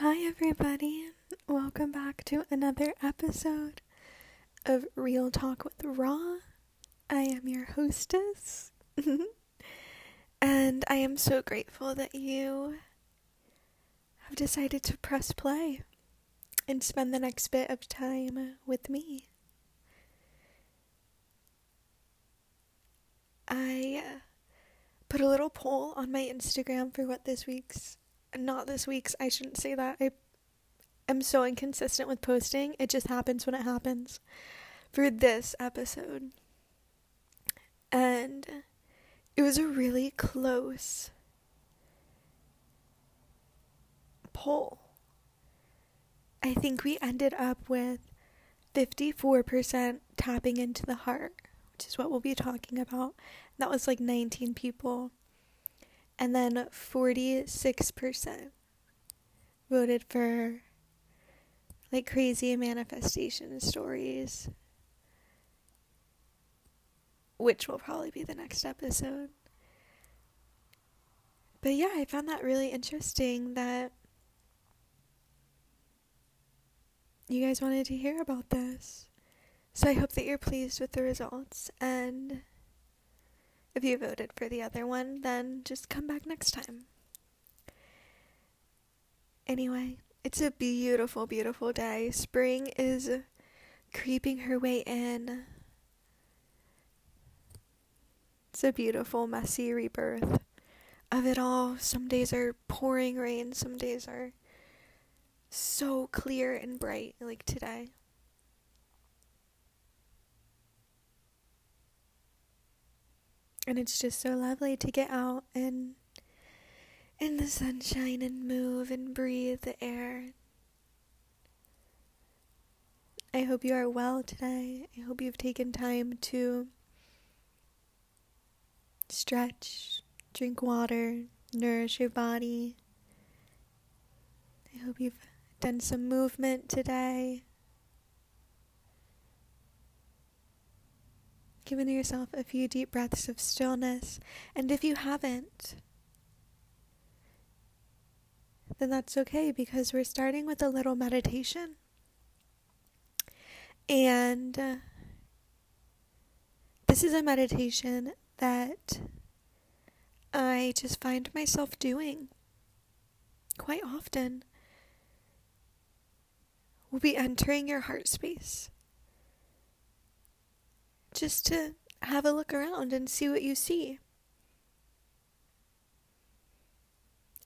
Hi, everybody. Welcome back to another episode of Real Talk with Raw. I am your hostess, and I am so grateful that you have decided to press play and spend the next bit of time with me. I put a little poll on my Instagram for what this week's not this week's, I shouldn't say that. I am so inconsistent with posting. It just happens when it happens. For this episode. And it was a really close poll. I think we ended up with 54% tapping into the heart, which is what we'll be talking about. That was like 19 people and then 46% voted for like crazy manifestation stories. Which will probably be the next episode. But yeah i found that really interesting that you guys wanted to hear about this. So i hope that you're pleased with the results and if you voted for the other one, then just come back next time. Anyway, it's a beautiful, beautiful day. Spring is creeping her way in. It's a beautiful, messy rebirth of it all. Some days are pouring rain, some days are so clear and bright, like today. And it's just so lovely to get out and in the sunshine and move and breathe the air. I hope you are well today. I hope you've taken time to stretch, drink water, nourish your body. I hope you've done some movement today. Giving yourself a few deep breaths of stillness. And if you haven't, then that's okay because we're starting with a little meditation. And uh, this is a meditation that I just find myself doing quite often. We'll be entering your heart space just to have a look around and see what you see.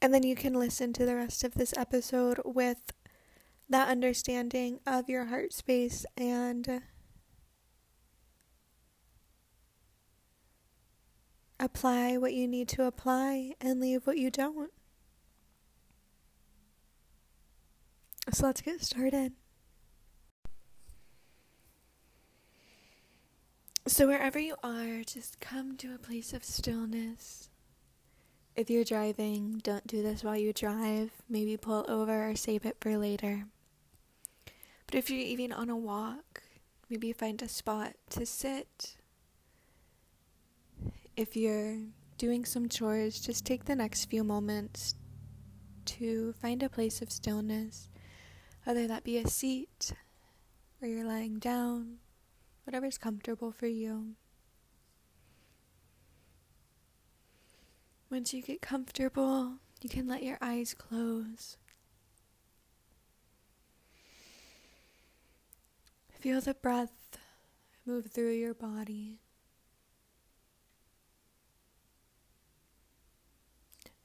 And then you can listen to the rest of this episode with that understanding of your heart space and apply what you need to apply and leave what you don't. So let's get started. So, wherever you are, just come to a place of stillness. If you're driving, don't do this while you drive. Maybe pull over or save it for later. But if you're even on a walk, maybe find a spot to sit. If you're doing some chores, just take the next few moments to find a place of stillness, whether that be a seat or you're lying down whatever's comfortable for you. Once you get comfortable, you can let your eyes close. Feel the breath move through your body.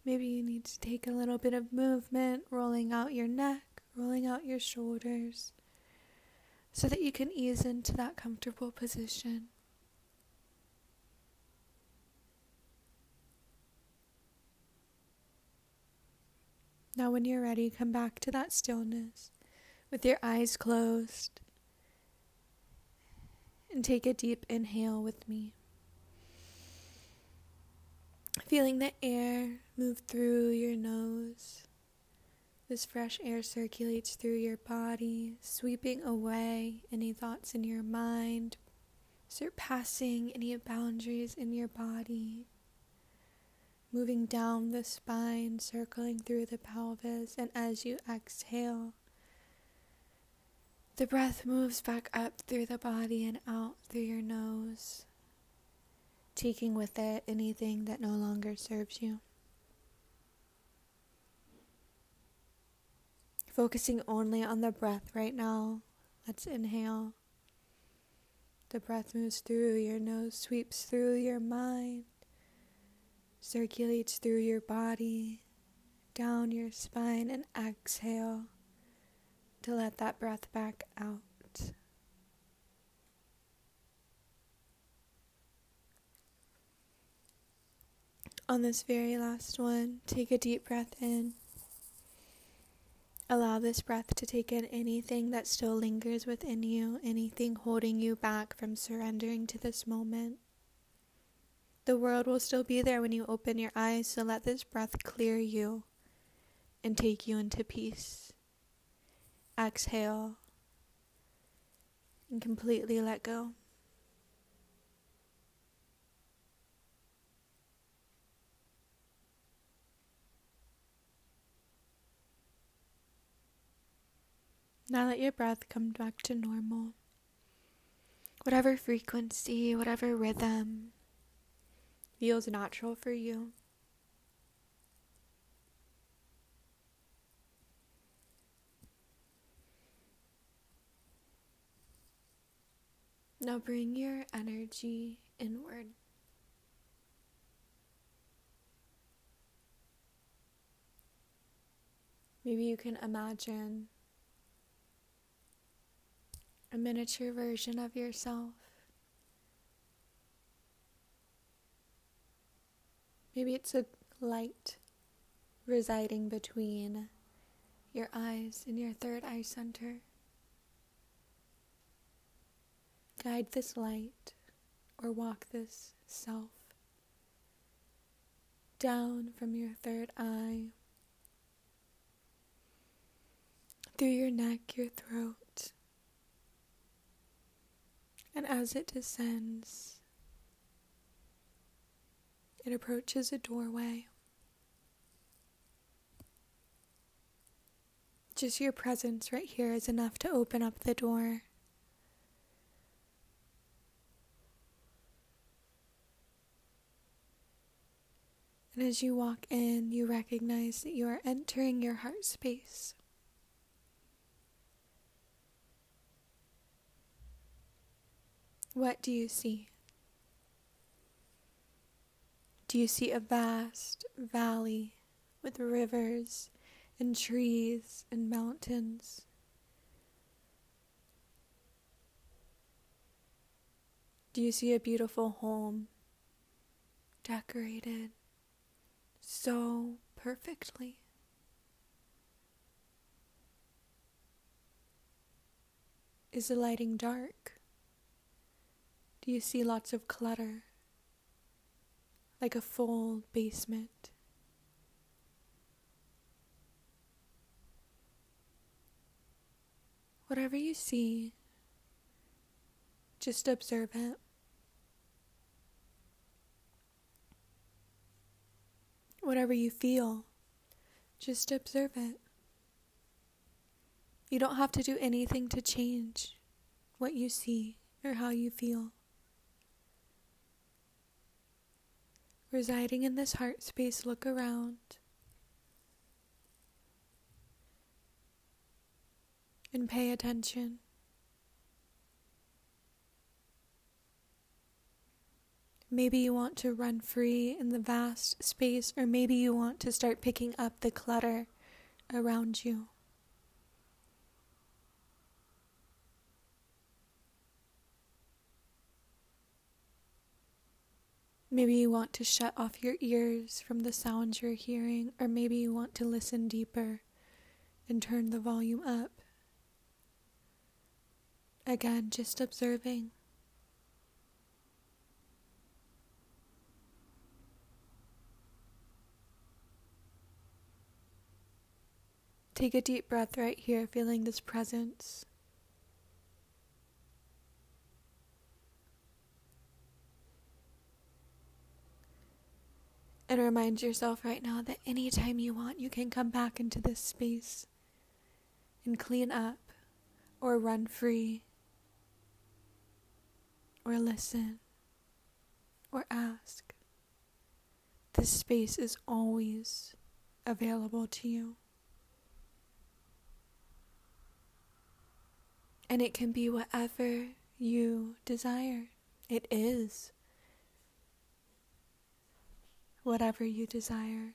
Maybe you need to take a little bit of movement, rolling out your neck, rolling out your shoulders so that you can ease into that comfortable position. Now, when you're ready, come back to that stillness with your eyes closed and take a deep inhale with me. Feeling the air move through your nose this fresh air circulates through your body, sweeping away any thoughts in your mind, surpassing any boundaries in your body. moving down the spine, circling through the pelvis, and as you exhale, the breath moves back up through the body and out through your nose, taking with it anything that no longer serves you. Focusing only on the breath right now. Let's inhale. The breath moves through your nose, sweeps through your mind, circulates through your body, down your spine, and exhale to let that breath back out. On this very last one, take a deep breath in. Allow this breath to take in anything that still lingers within you, anything holding you back from surrendering to this moment. The world will still be there when you open your eyes, so let this breath clear you and take you into peace. Exhale and completely let go. Now let your breath come back to normal. Whatever frequency, whatever rhythm feels natural for you. Now bring your energy inward. Maybe you can imagine a miniature version of yourself. Maybe it's a light residing between your eyes and your third eye center. Guide this light or walk this self down from your third eye, through your neck, your throat, and as it descends, it approaches a doorway. Just your presence right here is enough to open up the door. And as you walk in, you recognize that you are entering your heart space. What do you see? Do you see a vast valley with rivers and trees and mountains? Do you see a beautiful home decorated so perfectly? Is the lighting dark? You see lots of clutter? Like a full basement. Whatever you see, just observe it. Whatever you feel, just observe it. You don't have to do anything to change what you see or how you feel. Residing in this heart space, look around and pay attention. Maybe you want to run free in the vast space, or maybe you want to start picking up the clutter around you. Maybe you want to shut off your ears from the sounds you're hearing, or maybe you want to listen deeper and turn the volume up. Again, just observing. Take a deep breath right here, feeling this presence. And remind yourself right now that anytime you want, you can come back into this space and clean up or run free or listen or ask. This space is always available to you. And it can be whatever you desire. It is whatever you desire.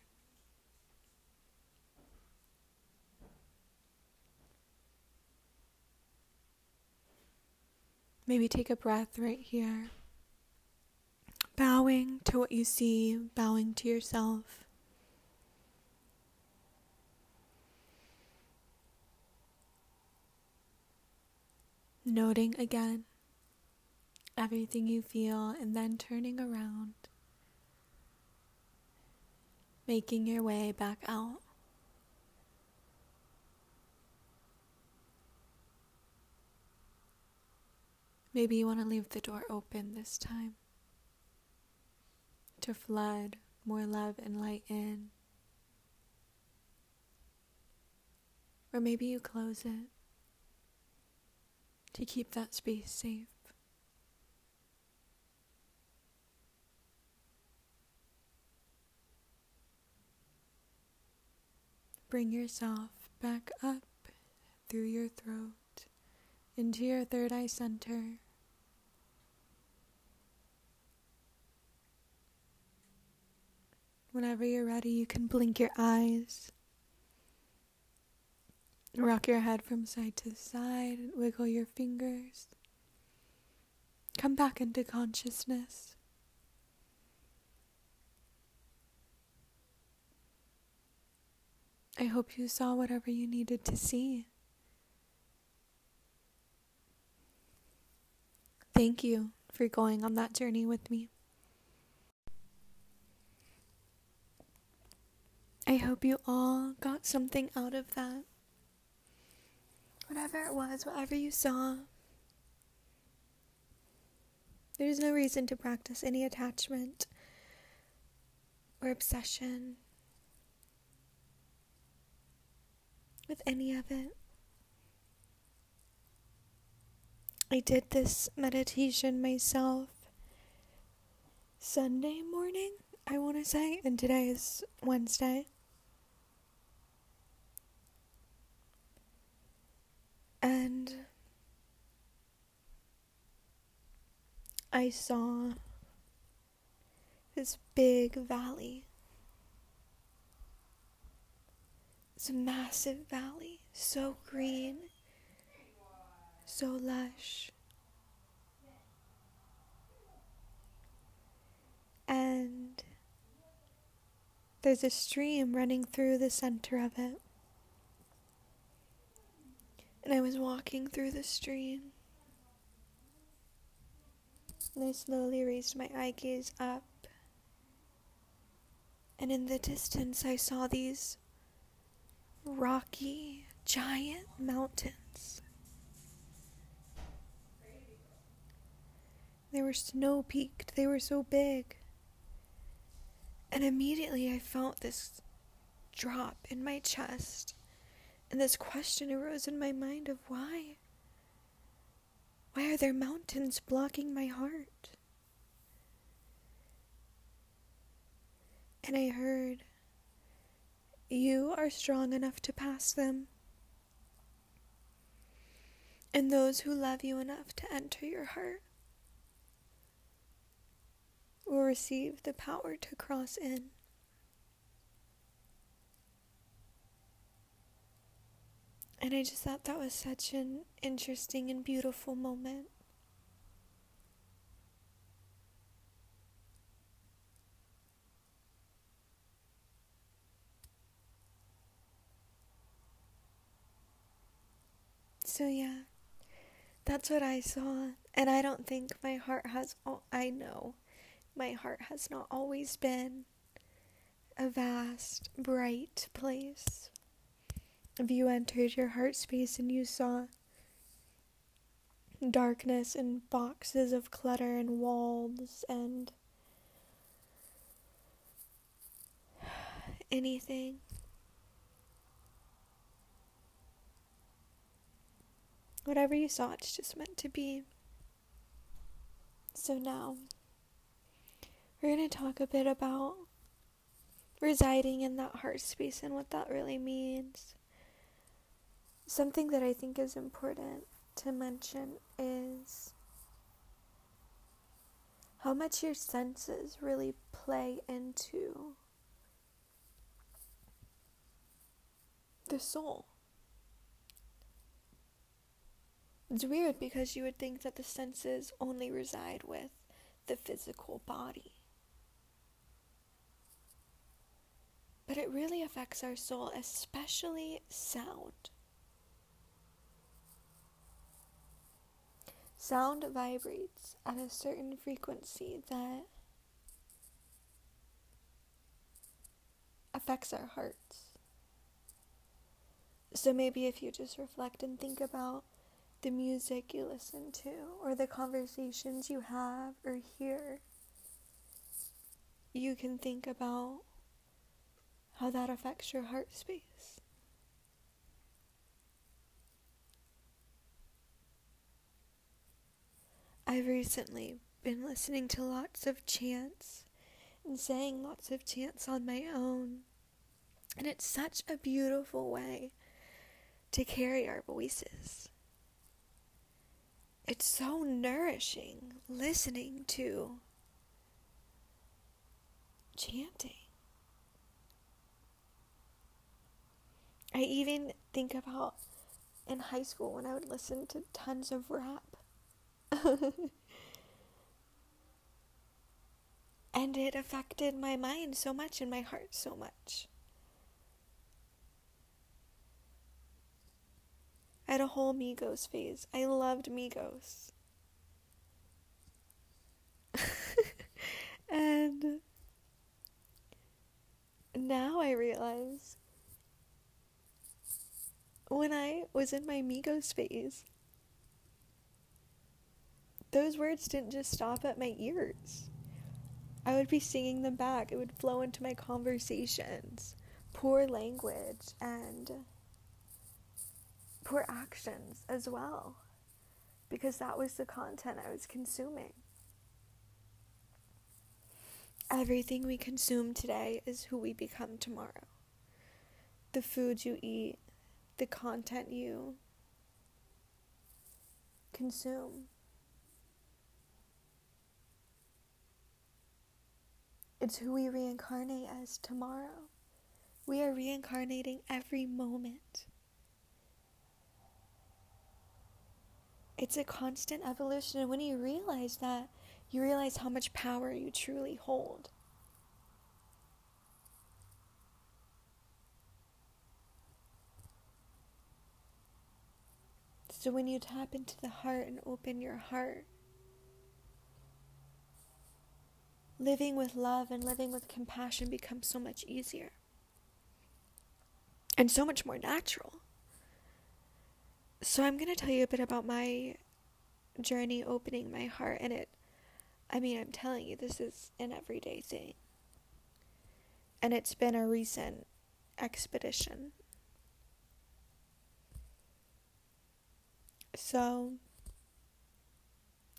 Maybe take a breath right here. Bowing to what you see, bowing to yourself. Noting again everything you feel and then turning around, making your way back out. Maybe you want to leave the door open this time to flood more love and light in. Or maybe you close it to keep that space safe. Bring yourself back up through your throat into your third eye center. Whenever you're ready, you can blink your eyes, rock your head from side to side, wiggle your fingers. Come back into consciousness. I hope you saw whatever you needed to see. Thank you for going on that journey with me. I hope you all got something out of that. Whatever it was, whatever you saw, there's no reason to practice any attachment or obsession with any of it. I did this meditation myself Sunday morning, I want to say, and today is Wednesday. And I saw this big valley. It's a massive valley, so green, so lush. And there's a stream running through the center of it and I was walking through the stream. And I slowly raised my eye gaze up. And in the distance, I saw these rocky, giant mountains. They were snow peaked, they were so big. And immediately I felt this drop in my chest. And this question arose in my mind of why? Why are there mountains blocking my heart? And I heard, You are strong enough to pass them. And those who love you enough to enter your heart will receive the power to cross in. And I just thought that was such an interesting and beautiful moment. So, yeah, that's what I saw. And I don't think my heart has, I know my heart has not always been a vast, bright place. If you entered your heart space and you saw darkness and boxes of clutter and walls and anything. Whatever you saw, it's just meant to be. So now, we're going to talk a bit about residing in that heart space and what that really means. Something that I think is important to mention is how much your senses really play into the soul. It's weird because you would think that the senses only reside with the physical body. But it really affects our soul, especially sound. Sound vibrates at a certain frequency that affects our hearts. So maybe if you just reflect and think about the music you listen to or the conversations you have or hear, you can think about how that affects your heart space. I've recently been listening to lots of chants and saying lots of chants on my own. And it's such a beautiful way to carry our voices. It's so nourishing listening to chanting. I even think about in high school when I would listen to tons of rap. and it affected my mind so much and my heart so much. I had a whole Migos phase. I loved Migos. and now I realize when I was in my Migos phase, those words didn't just stop at my ears. I would be singing them back. It would flow into my conversations. Poor language and poor actions as well, because that was the content I was consuming. Everything we consume today is who we become tomorrow. The food you eat, the content you consume. It's who we reincarnate as tomorrow. We are reincarnating every moment. It's a constant evolution. And when you realize that, you realize how much power you truly hold. So when you tap into the heart and open your heart, living with love and living with compassion becomes so much easier and so much more natural. So I'm going to tell you a bit about my journey opening my heart and it I mean, I'm telling you this is an everyday thing. And it's been a recent expedition. So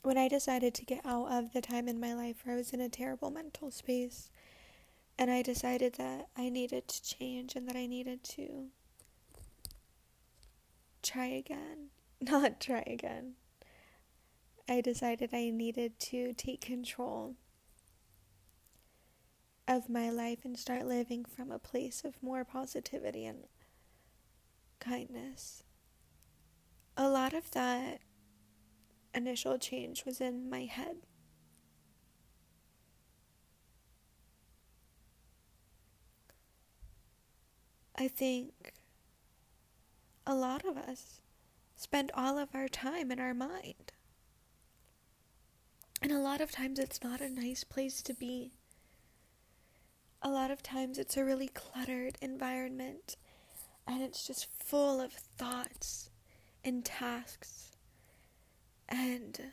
when I decided to get out of the time in my life where I was in a terrible mental space, and I decided that I needed to change and that I needed to try again. Not try again. I decided I needed to take control of my life and start living from a place of more positivity and kindness. A lot of that initial change was in my head. I think a lot of us spend all of our time in our mind. And a lot of times it's not a nice place to be. A lot of times it's a really cluttered environment and it's just full of thoughts and tasks and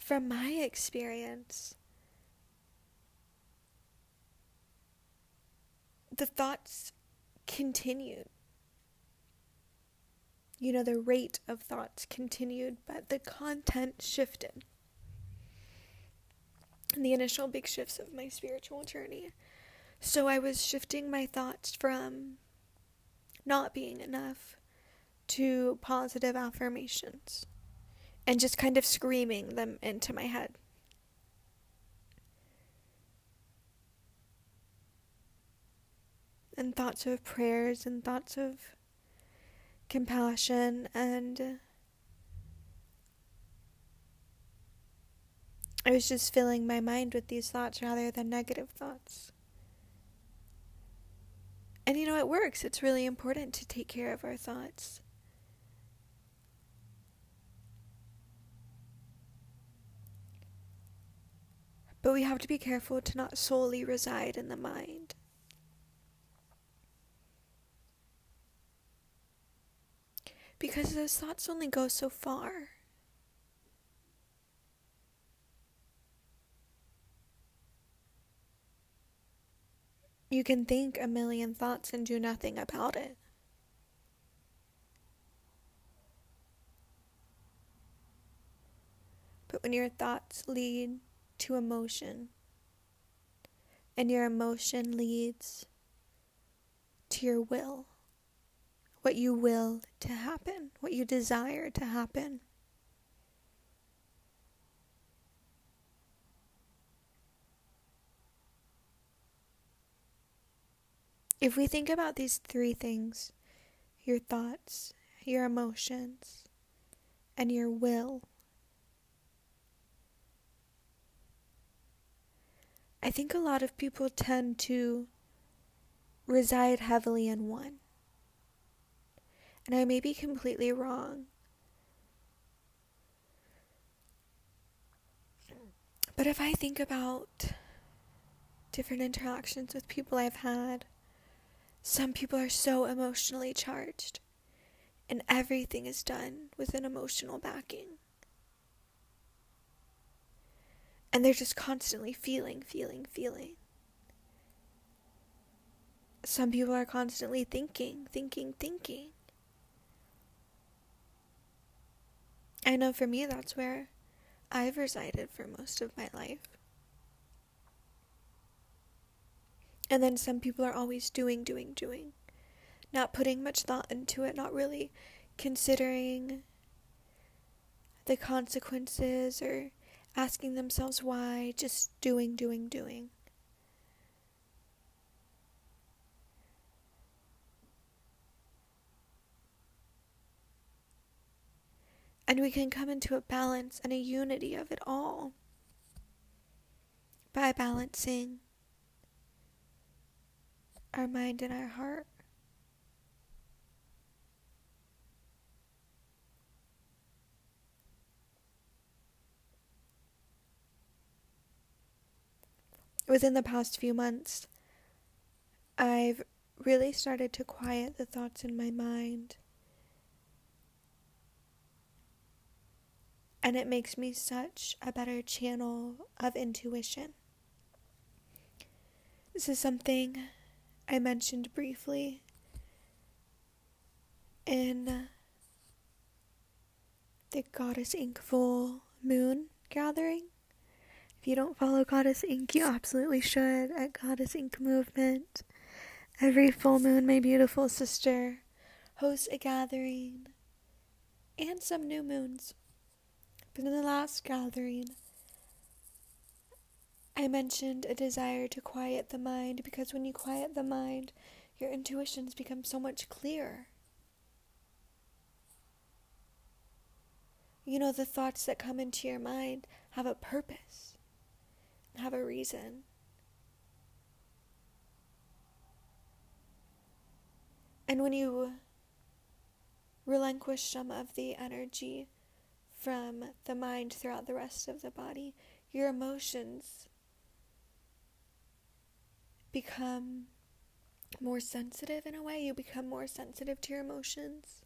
from my experience the thoughts continued. You know, the rate of thoughts continued, but the content shifted. The initial big shifts of my spiritual journey. So I was shifting my thoughts from not being enough to positive affirmations and just kind of screaming them into my head. And thoughts of prayers and thoughts of compassion and uh, I was just filling my mind with these thoughts rather than negative thoughts. And you know, it works. It's really important to take care of our thoughts. But we have to be careful to not solely reside in the mind. Because those thoughts only go so far. You can think a million thoughts and do nothing about it. But when your thoughts lead to emotion, and your emotion leads to your will, what you will to happen, what you desire to happen. If we think about these three things your thoughts, your emotions, and your will I think a lot of people tend to reside heavily in one. And I may be completely wrong. But if I think about different interactions with people I've had, some people are so emotionally charged, and everything is done with an emotional backing. And they're just constantly feeling, feeling, feeling. Some people are constantly thinking, thinking, thinking. I know for me, that's where I've resided for most of my life. And then some people are always doing, doing, doing, not putting much thought into it, not really considering the consequences or asking themselves why, just doing, doing, doing. And we can come into a balance and a unity of it all by balancing our mind and our heart. within the past few months, I've really started to quiet the thoughts in my mind. And it makes me such a better channel of intuition. This is something I mentioned briefly in the Goddess Ink full moon gathering. If you don't follow Goddess Ink, you absolutely should at Goddess Ink Movement. Every full moon, my beautiful sister hosts a gathering and some new moons. But in the last gathering, I mentioned a desire to quiet the mind because when you quiet the mind, your intuitions become so much clearer. You know, the thoughts that come into your mind have a purpose have a reason. And when you relinquish some of the energy from the mind throughout the rest of the body, your emotions become more sensitive in a way. You become more sensitive to your emotions.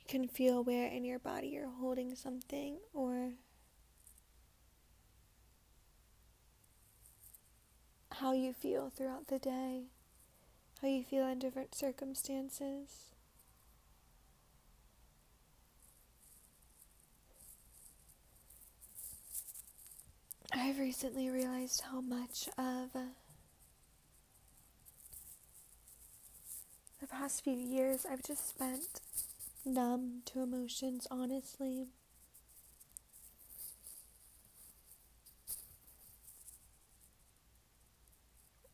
You can feel where in your body you're holding something or how you feel throughout the day, how you feel in different circumstances. I've recently realized how much of uh, the past few years I've just spent numb to emotions, honestly.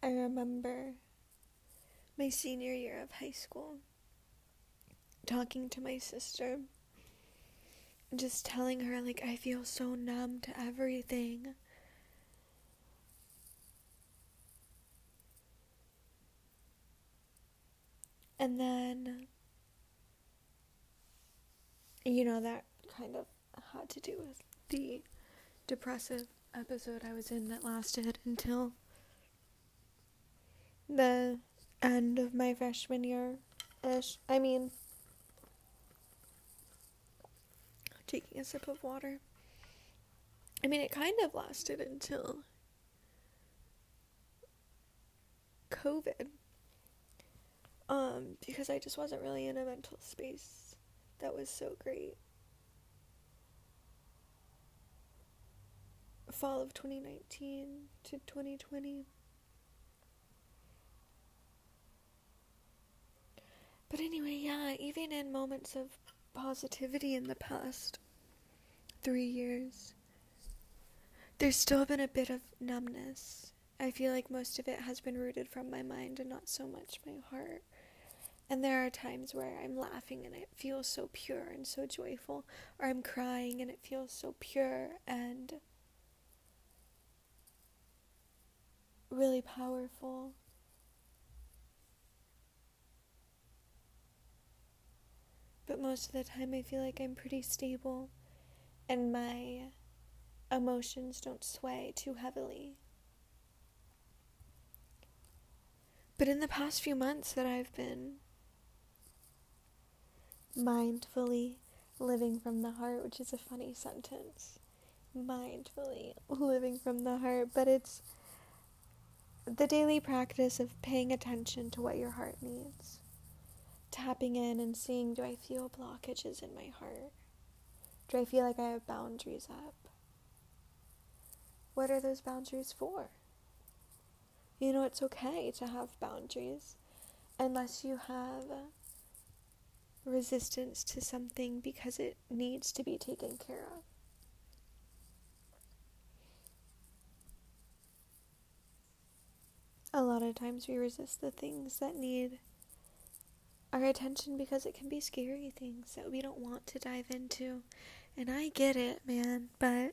I remember my senior year of high school talking to my sister just telling her, like, I feel so numb to everything. And then, you know, that kind of had to do with the depressive episode I was in that lasted until the end of my freshman year ish. I mean, taking a sip of water. I mean, it kind of lasted until COVID um, because I just wasn't really in a mental space that was so great. Fall of 2019 to 2020. But anyway, yeah, even in moments of positivity in the past three years, there's still been a bit of numbness. I feel like most of it has been rooted from my mind and not so much my heart. And there are times where I'm laughing and it feels so pure and so joyful, or I'm crying and it feels so pure and really powerful. But most of the time, I feel like I'm pretty stable and my emotions don't sway too heavily. But in the past few months that I've been mindfully living from the heart, which is a funny sentence. Mindfully living from the heart, but it's the daily practice of paying attention to what your heart needs. Tapping in and seeing do I feel blockages in my heart? Do I feel like I have boundaries up? What are those boundaries for? You know, it's okay to have boundaries unless you have resistance to something because it needs to be taken care of. A lot of times we resist the things that need our attention because it can be scary things that we don't want to dive into. And I get it, man, but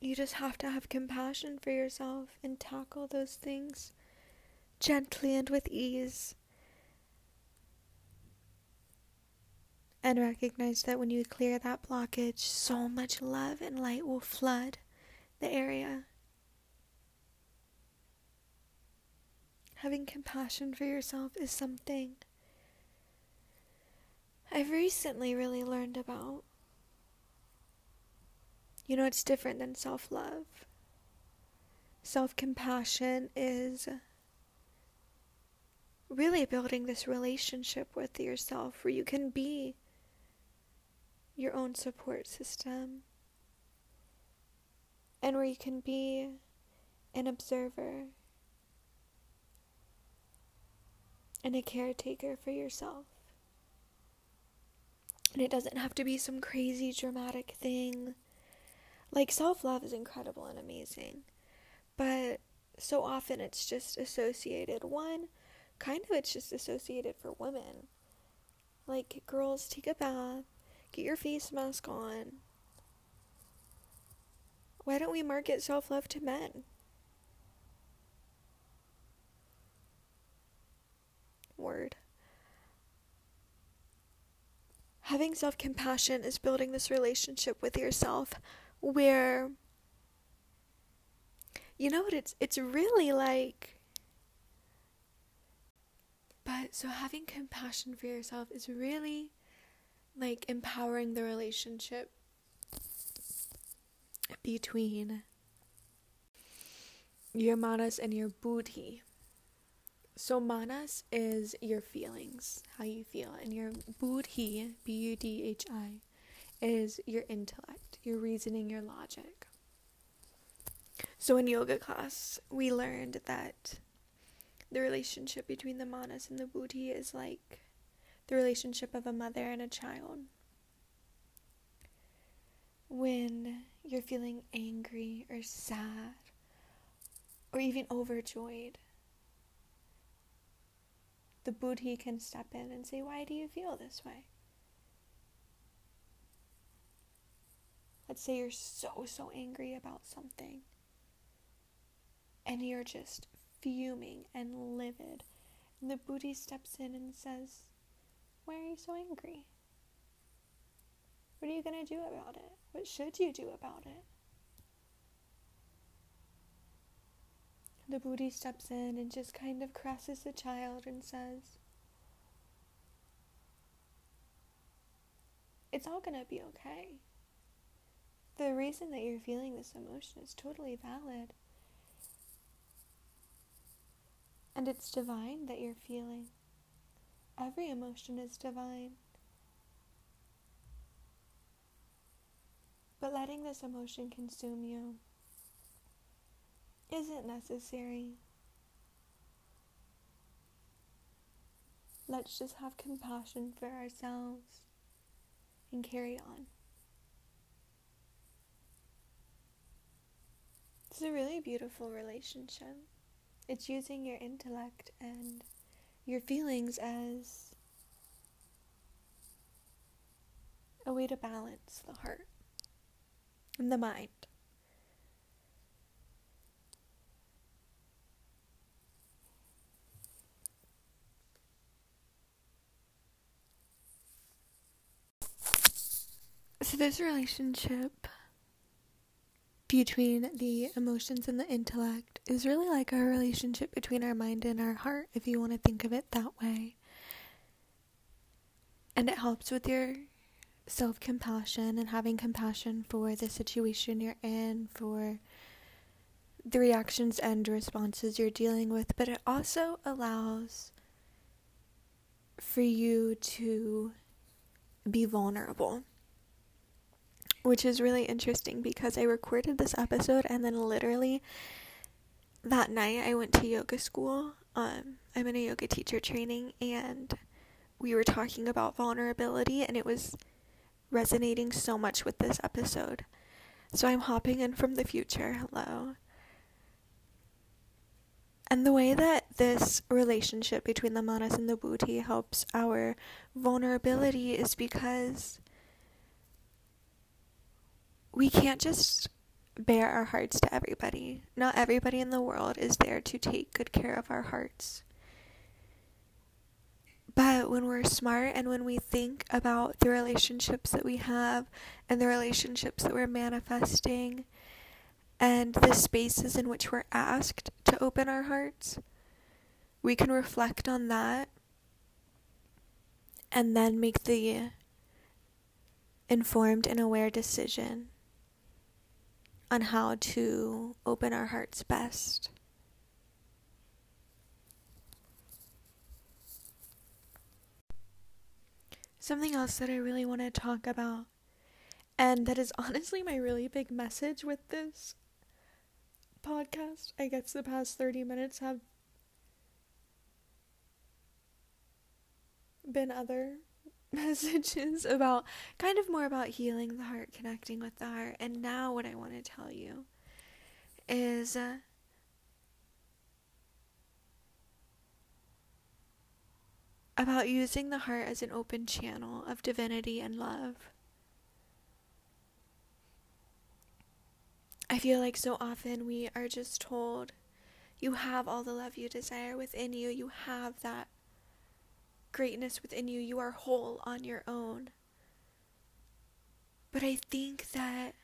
you just have to have compassion for yourself and tackle those things gently and with ease. And recognize that when you clear that blockage, so much love and light will flood the area. Having compassion for yourself is something I've recently really learned about. You know, it's different than self love. Self compassion is really building this relationship with yourself where you can be your own support system and where you can be an observer and a caretaker for yourself. And it doesn't have to be some crazy dramatic thing. Like self love is incredible and amazing, but so often it's just associated. One, kind of it's just associated for women. Like, girls, take a bath, Get your face mask on. Why don't we market self love to men? Word. Having self compassion is building this relationship with yourself where you know what it's it's really like but so having compassion for yourself is really like empowering the relationship between your manas and your buddhi. So manas is your feelings, how you feel, and your buddhi, B U D H I, is your intellect, your reasoning, your logic. So in yoga class, we learned that the relationship between the manas and the buddhi is like the relationship of a mother and a child. When you're feeling angry or sad or even overjoyed, the buddhi can step in and say, Why do you feel this way? Let's say you're so, so angry about something and you're just fuming and livid. And the buddhi steps in and says, Why are you so angry? What are you going to do about it? What should you do about it? The buddhi steps in and just kind of caresses the child and says, It's all going to be okay. The reason that you're feeling this emotion is totally valid. And it's divine that you're feeling. Every emotion is divine. But letting this emotion consume you isn't necessary. Let's just have compassion for ourselves and carry on. It's a really beautiful relationship. It's using your intellect and your feelings as a way to balance the heart and the mind. So, this relationship between the emotions and the intellect is really like a relationship between our mind and our heart, if you want to think of it that way. And it helps with your self compassion and having compassion for the situation you're in, for the reactions and responses you're dealing with, but it also allows for you to be vulnerable. Which is really interesting because I recorded this episode and then literally that night I went to yoga school. Um, I'm in a yoga teacher training and we were talking about vulnerability and it was resonating so much with this episode. So I'm hopping in from the future. Hello. And the way that this relationship between the manas and the buddhi helps our vulnerability is because we can't just bare our hearts to everybody. Not everybody in the world is there to take good care of our hearts. But when we're smart and when we think about the relationships that we have and the relationships that we're manifesting and the spaces in which we're asked to open our hearts, we can reflect on that and then make the informed and aware decision on how to open our hearts best. Something else that I really want to talk about, and that is honestly my really big message with this podcast. I guess the past 30 minutes have been other messages about kind of more about healing the heart, connecting with the heart. And now, what I want to tell you is uh, about using the heart as an open channel of divinity and love. I feel like so often we are just told, you have all the love you desire within you, you have that greatness within you, you are whole on your own. But I think that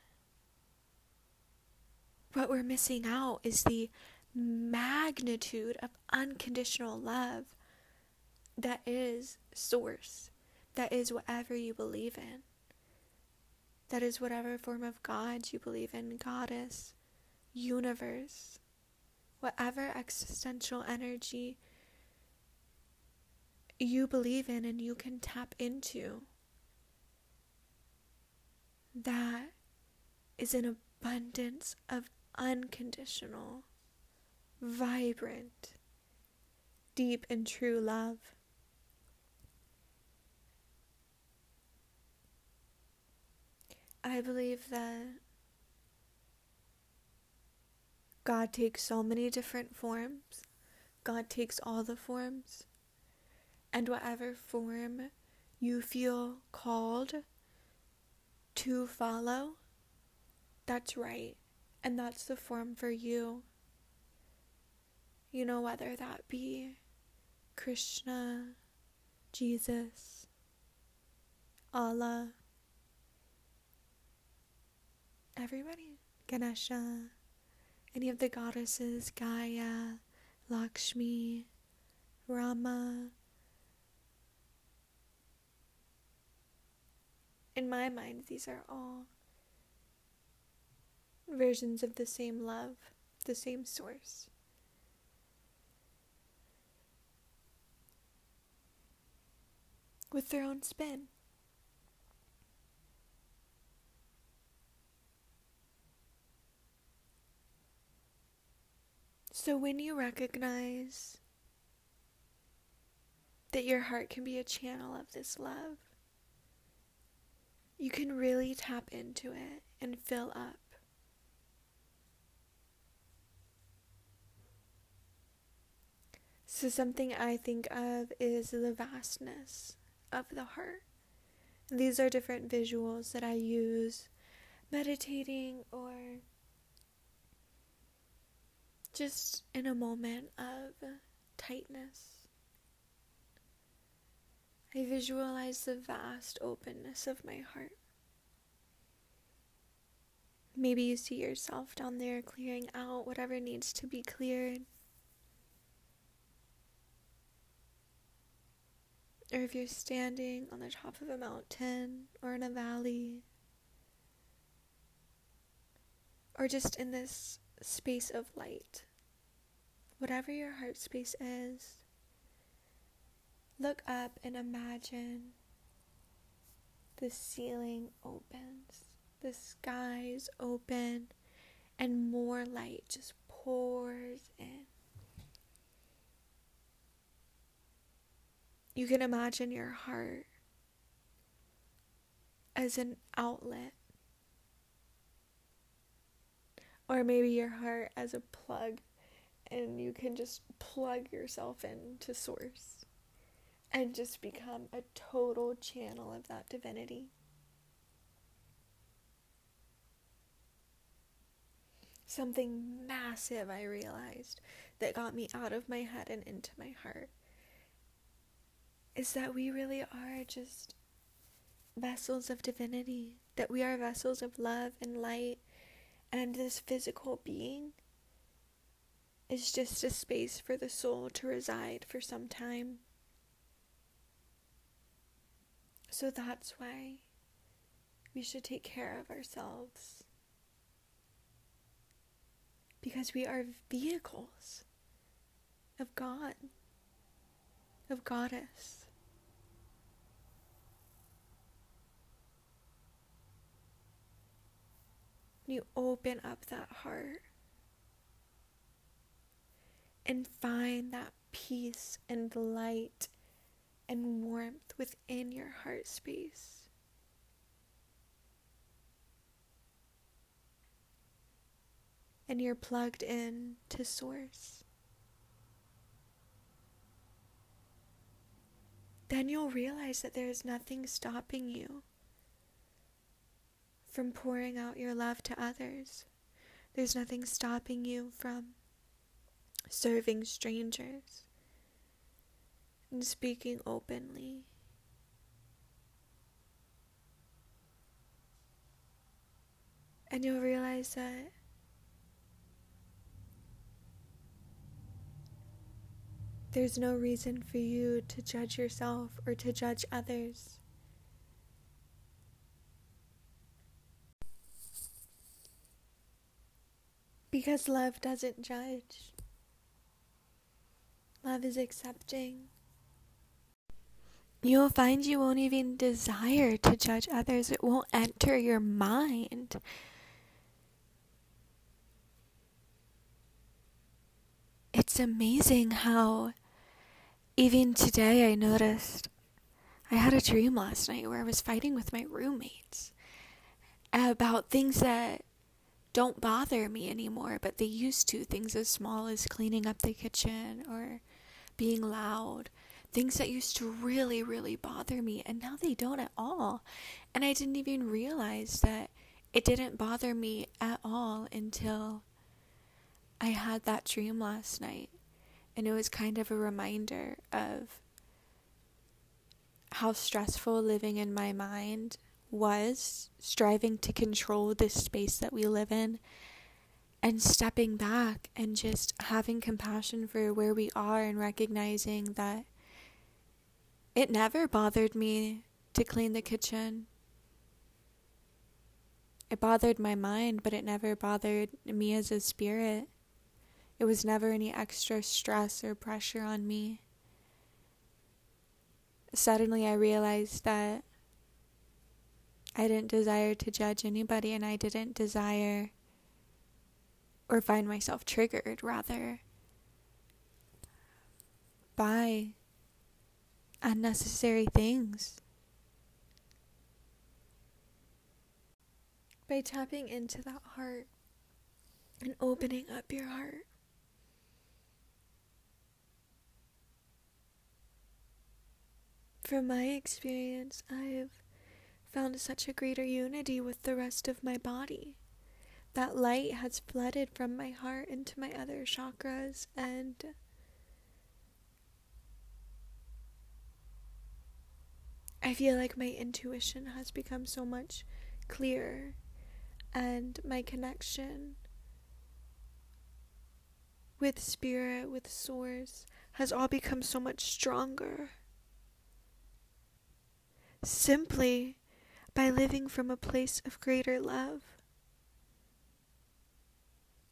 what we're missing out is the magnitude of unconditional love that is source, that is whatever you believe in, that is whatever form of God you believe in, goddess, universe, whatever existential energy you believe in and you can tap into. That is an abundance of unconditional, vibrant, deep, and true love. I believe that God takes so many different forms. God takes all the forms. And whatever form you feel called to follow, that's right. And that's the form for you. You know, whether that be Krishna, Jesus, Allah, everybody, Ganesha, any of the goddesses, Gaia, Lakshmi, Rama. In my mind, these are all versions of the same love, the same source. With their own spin. So when you recognize that your heart can be a channel of this love, you can really tap into it and fill up. So, something I think of is the vastness of the heart. These are different visuals that I use meditating or just in a moment of tightness. I visualize the vast openness of my heart. Maybe you see yourself down there clearing out whatever needs to be cleared. Or if you're standing on the top of a mountain or in a valley, or just in this space of light, whatever your heart space is, look up and imagine the ceiling opens, the skies open, and more light just pours in. You can imagine your heart as an outlet. Or maybe your heart as a plug, and you can just plug yourself into Source and just become a total channel of that divinity. Something massive I realized that got me out of my head and into my heart is that we really are just vessels of divinity, that we are vessels of love and light, and this physical being is just a space for the soul to reside for some time. So that's why we should take care of ourselves. Because we are vehicles of God, of Goddess. you open up that heart and find that peace and light and warmth within your heart space. And you're plugged in to Source. Then you'll realize that there is nothing stopping you from pouring out your love to others. There's nothing stopping you from serving strangers and speaking openly. And you'll realize that there's no reason for you to judge yourself or to judge others. Because love doesn't judge. Love is accepting. You'll find you won't even desire to judge others, it won't enter your mind. It's amazing how, even today, I noticed I had a dream last night where I was fighting with my roommates about things that don't bother me anymore, but they used to. Things as small as cleaning up the kitchen or being loud. Things that used to really, really bother me, and now they don't at all. And I didn't even realize that it didn't bother me at all until I had that dream last night. And it was kind of a reminder of how stressful living in my mind was, striving to control this space that we live in, and stepping back and just having compassion for where we are and recognizing that it never bothered me to clean the kitchen. It bothered my mind, but it never bothered me as a spirit. It was never any extra stress or pressure on me. Suddenly, I realized that I didn't desire to judge anybody, and I didn't desire or find myself triggered, rather, by unnecessary things. By tapping into that heart and opening up your heart. From my experience, I've found such a greater unity with the rest of my body. That light has flooded from my heart into my other chakras, and I feel like my intuition has become so much clearer, and my connection with spirit, with source, has all become so much stronger simply by living from a place of greater love.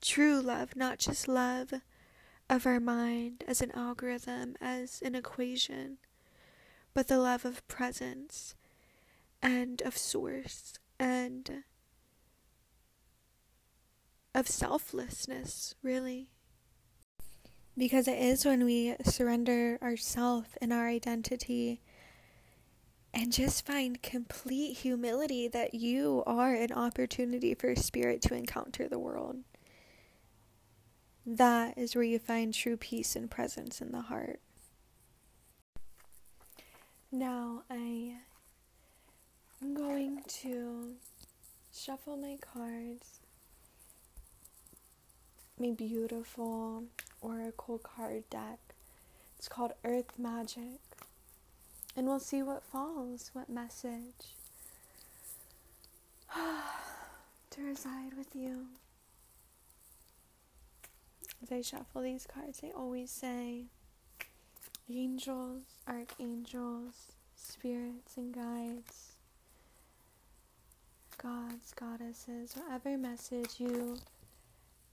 True love, not just love of our mind as an algorithm, as an equation, but the love of presence and of source and of selflessness, really. Because it is when we surrender ourself and our identity and just find complete humility that you are an opportunity for spirit to encounter the world. That is where you find true peace and presence in the heart. Now I am going to shuffle my cards. My beautiful oracle card deck. It's called Earth Magic. And we'll see what falls, what message to reside with you. As I shuffle these cards, they always say angels, archangels, spirits, and guides, gods, goddesses, whatever message you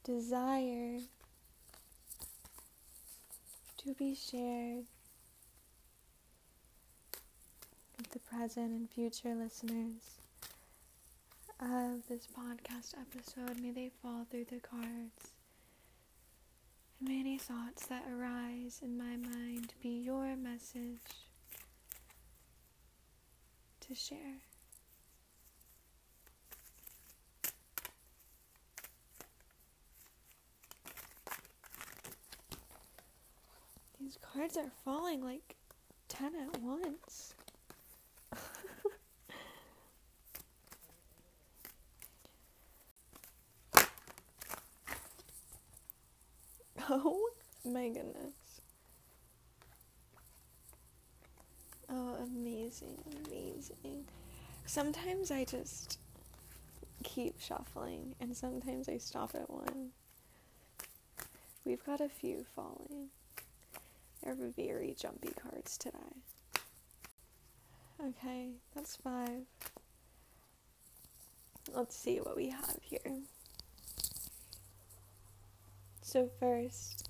desire to be shared with the present and future listeners of this podcast episode. May they fall through the cards. And may any thoughts that arise in my mind be your message to share. These cards are falling like 10 at once. Oh my goodness. Oh, amazing, amazing. Sometimes I just keep shuffling, and sometimes I stop at one. We've got a few falling. They're very jumpy cards today. Okay, that's five. Let's see what we have here. So, first,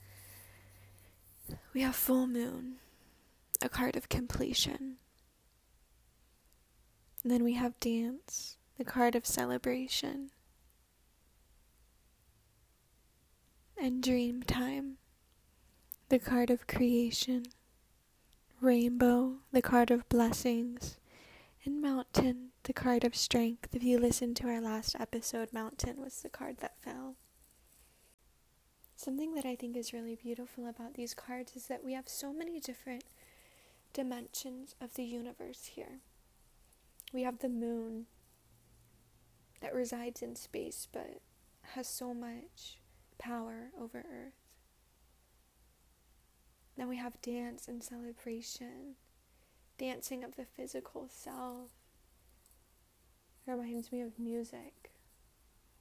We have full moon, a card of completion. And then we have dance, the card of celebration. And dream time, the card of creation. Rainbow, the card of blessings. And mountain, the card of strength. If you listened to our last episode, mountain was the card that fell. Something that I think is really beautiful about these cards is that we have so many different dimensions of the universe here. We have the moon that resides in space but has so much power over Earth. Then we have dance and celebration, dancing of the physical self. Reminds me of music,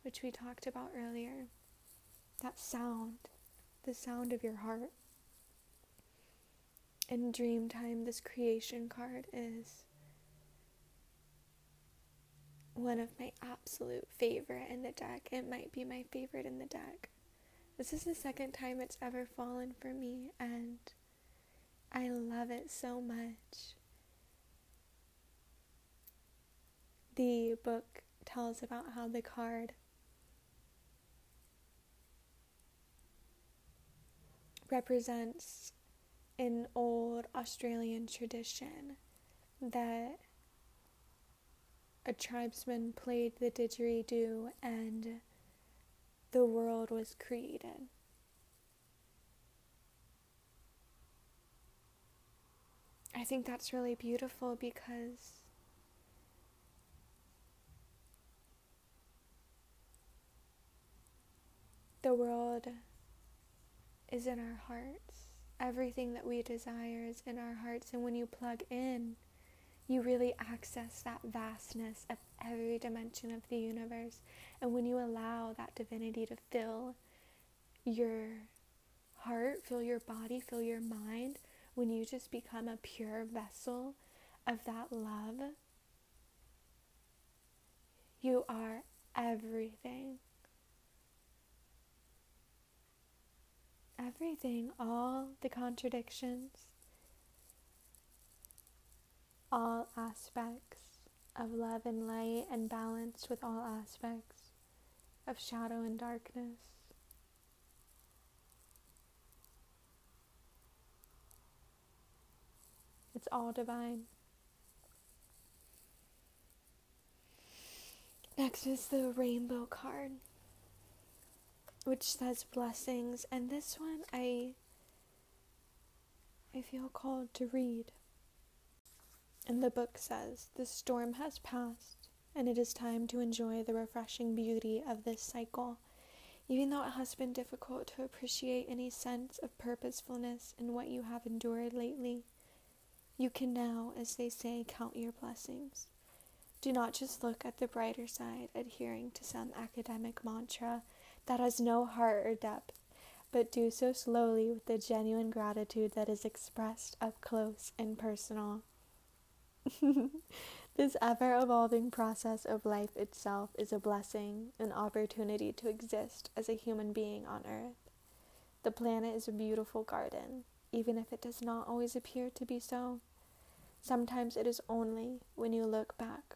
which we talked about earlier that sound, the sound of your heart. In Dreamtime, this creation card is one of my absolute favorite in the deck. It might be my favorite in the deck. This is the second time it's ever fallen for me, and I love it so much. The book tells about how the card represents an old Australian tradition that a tribesman played the didgeridoo and the world was created. I think that's really beautiful because the world is in our hearts. Everything that we desire is in our hearts. And when you plug in, you really access that vastness of every dimension of the universe. And when you allow that divinity to fill your heart, fill your body, fill your mind, when you just become a pure vessel of that love, you are everything. Everything, all the contradictions, all aspects of love and light, and balanced with all aspects of shadow and darkness. It's all divine. Next is the rainbow card which says blessings, and this one I I feel called to read. And the book says, The storm has passed, and it is time to enjoy the refreshing beauty of this cycle. Even though it has been difficult to appreciate any sense of purposefulness in what you have endured lately, you can now, as they say, count your blessings. Do not just look at the brighter side, adhering to some academic mantra that has no heart or depth, but do so slowly with the genuine gratitude that is expressed up close and personal. this ever evolving process of life itself is a blessing, an opportunity to exist as a human being on earth. The planet is a beautiful garden, even if it does not always appear to be so. Sometimes it is only when you look back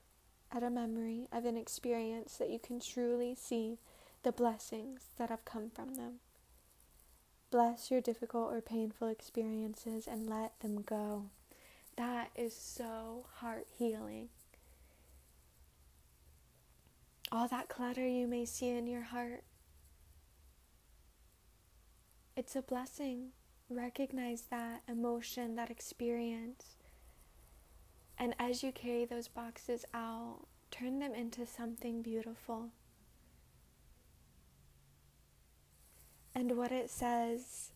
at a memory of an experience that you can truly see the blessings that have come from them. Bless your difficult or painful experiences and let them go. That is so heart healing. All that clutter you may see in your heart, it's a blessing. Recognize that emotion, that experience. And as you carry those boxes out, turn them into something beautiful. And what it says.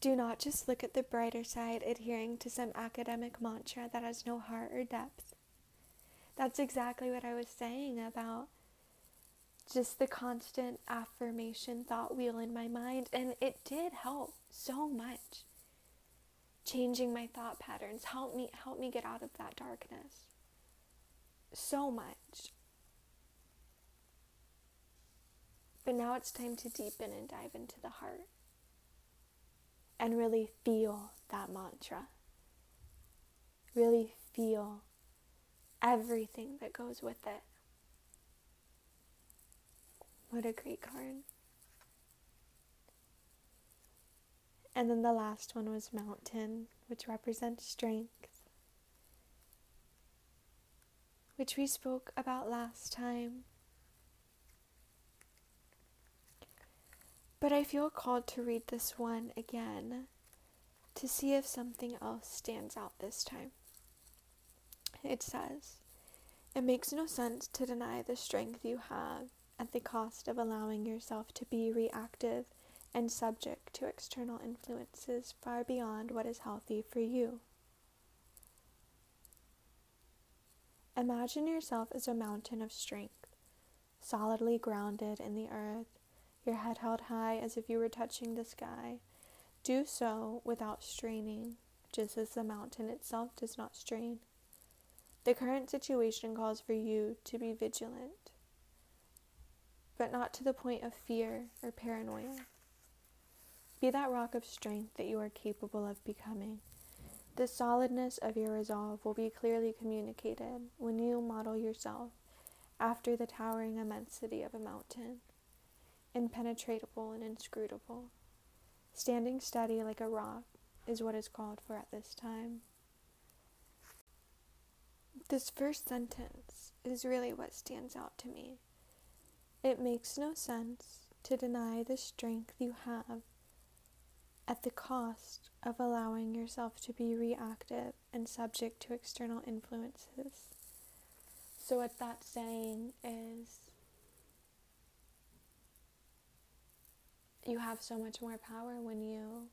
Do not just look at the brighter side, adhering to some academic mantra that has no heart or depth. That's exactly what I was saying about just the constant affirmation thought wheel in my mind, and it did help so much. Changing my thought patterns help me help me get out of that darkness. So much. But now it's time to deepen and dive into the heart. and really feel that mantra. Really feel everything that goes with it. What a great card. And then the last one was Mountain, which represents strength, which we spoke about last time. But I feel called to read this one again to see if something else stands out this time. It says, It makes no sense to deny the strength you have at the cost of allowing yourself to be reactive and subject to external influences far beyond what is healthy for you. Imagine yourself as a mountain of strength, solidly grounded in the earth, your head held high as if you were touching the sky. Do so without straining, just as the mountain itself does not strain. The current situation calls for you to be vigilant, but not to the point of fear or paranoia. Be that rock of strength that you are capable of becoming. The solidness of your resolve will be clearly communicated when you model yourself after the towering immensity of a mountain, impenetrable and inscrutable. Standing steady like a rock is what is called for at this time. This first sentence is really what stands out to me. It makes no sense to deny the strength you have at the cost of allowing yourself to be reactive and subject to external influences. So, what that's saying is you have so much more power when you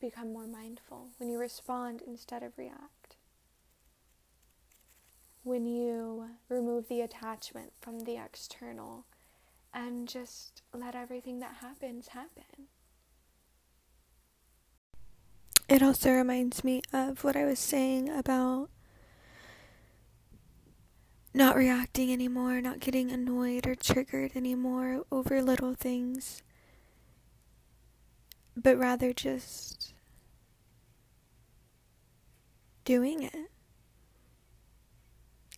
become more mindful, when you respond instead of react, when you remove the attachment from the external and just let everything that happens happen. It also reminds me of what I was saying about not reacting anymore, not getting annoyed or triggered anymore over little things, but rather just doing it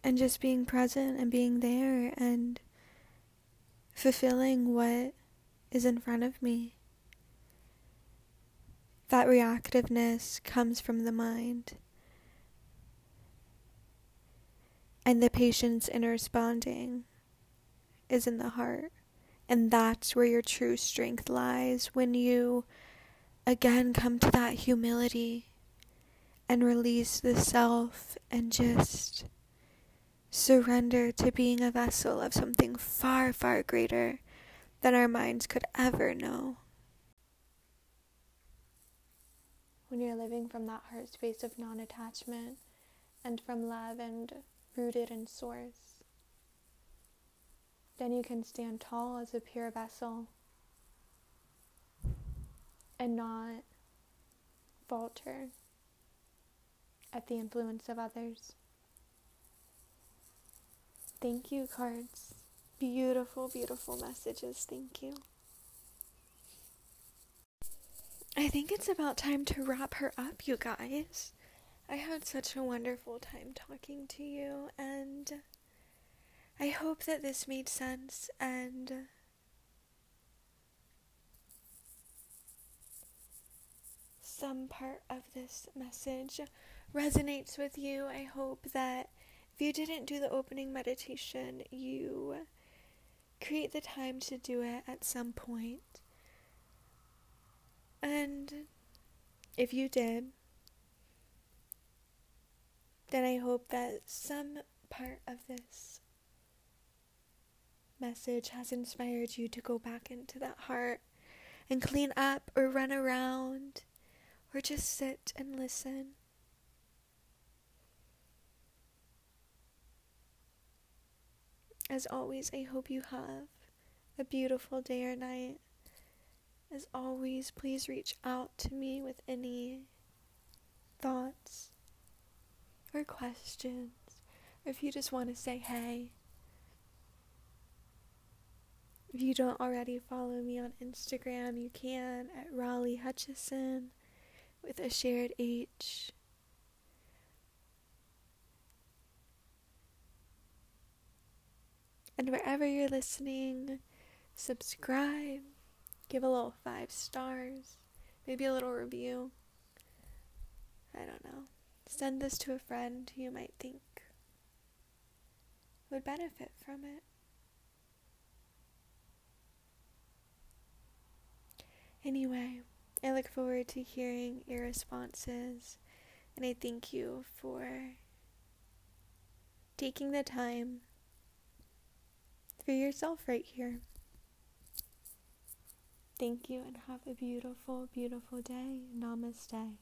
and just being present and being there and fulfilling what is in front of me. That reactiveness comes from the mind. And the patience in responding is in the heart. And that's where your true strength lies when you again come to that humility and release the self and just surrender to being a vessel of something far, far greater than our minds could ever know. When you're living from that heart space of non attachment and from love and rooted in source, then you can stand tall as a pure vessel and not falter at the influence of others. Thank you, cards. Beautiful, beautiful messages. Thank you. I think it's about time to wrap her up, you guys. I had such a wonderful time talking to you, and I hope that this made sense and. Some part of this message resonates with you. I hope that if you didn't do the opening meditation, you create the time to do it at some point. And if you did, then I hope that some part of this message has inspired you to go back into that heart and clean up or run around or just sit and listen. As always, I hope you have a beautiful day or night. As always, please reach out to me with any thoughts or questions, or if you just want to say hey. If you don't already follow me on Instagram, you can at Raleigh Hutchison with a shared H. And wherever you're listening, subscribe, give a little five stars, maybe a little review. I don't know. Send this to a friend who you might think would benefit from it. Anyway, I look forward to hearing your responses, and I thank you for taking the time for yourself right here. Thank you and have a beautiful, beautiful day. Namaste.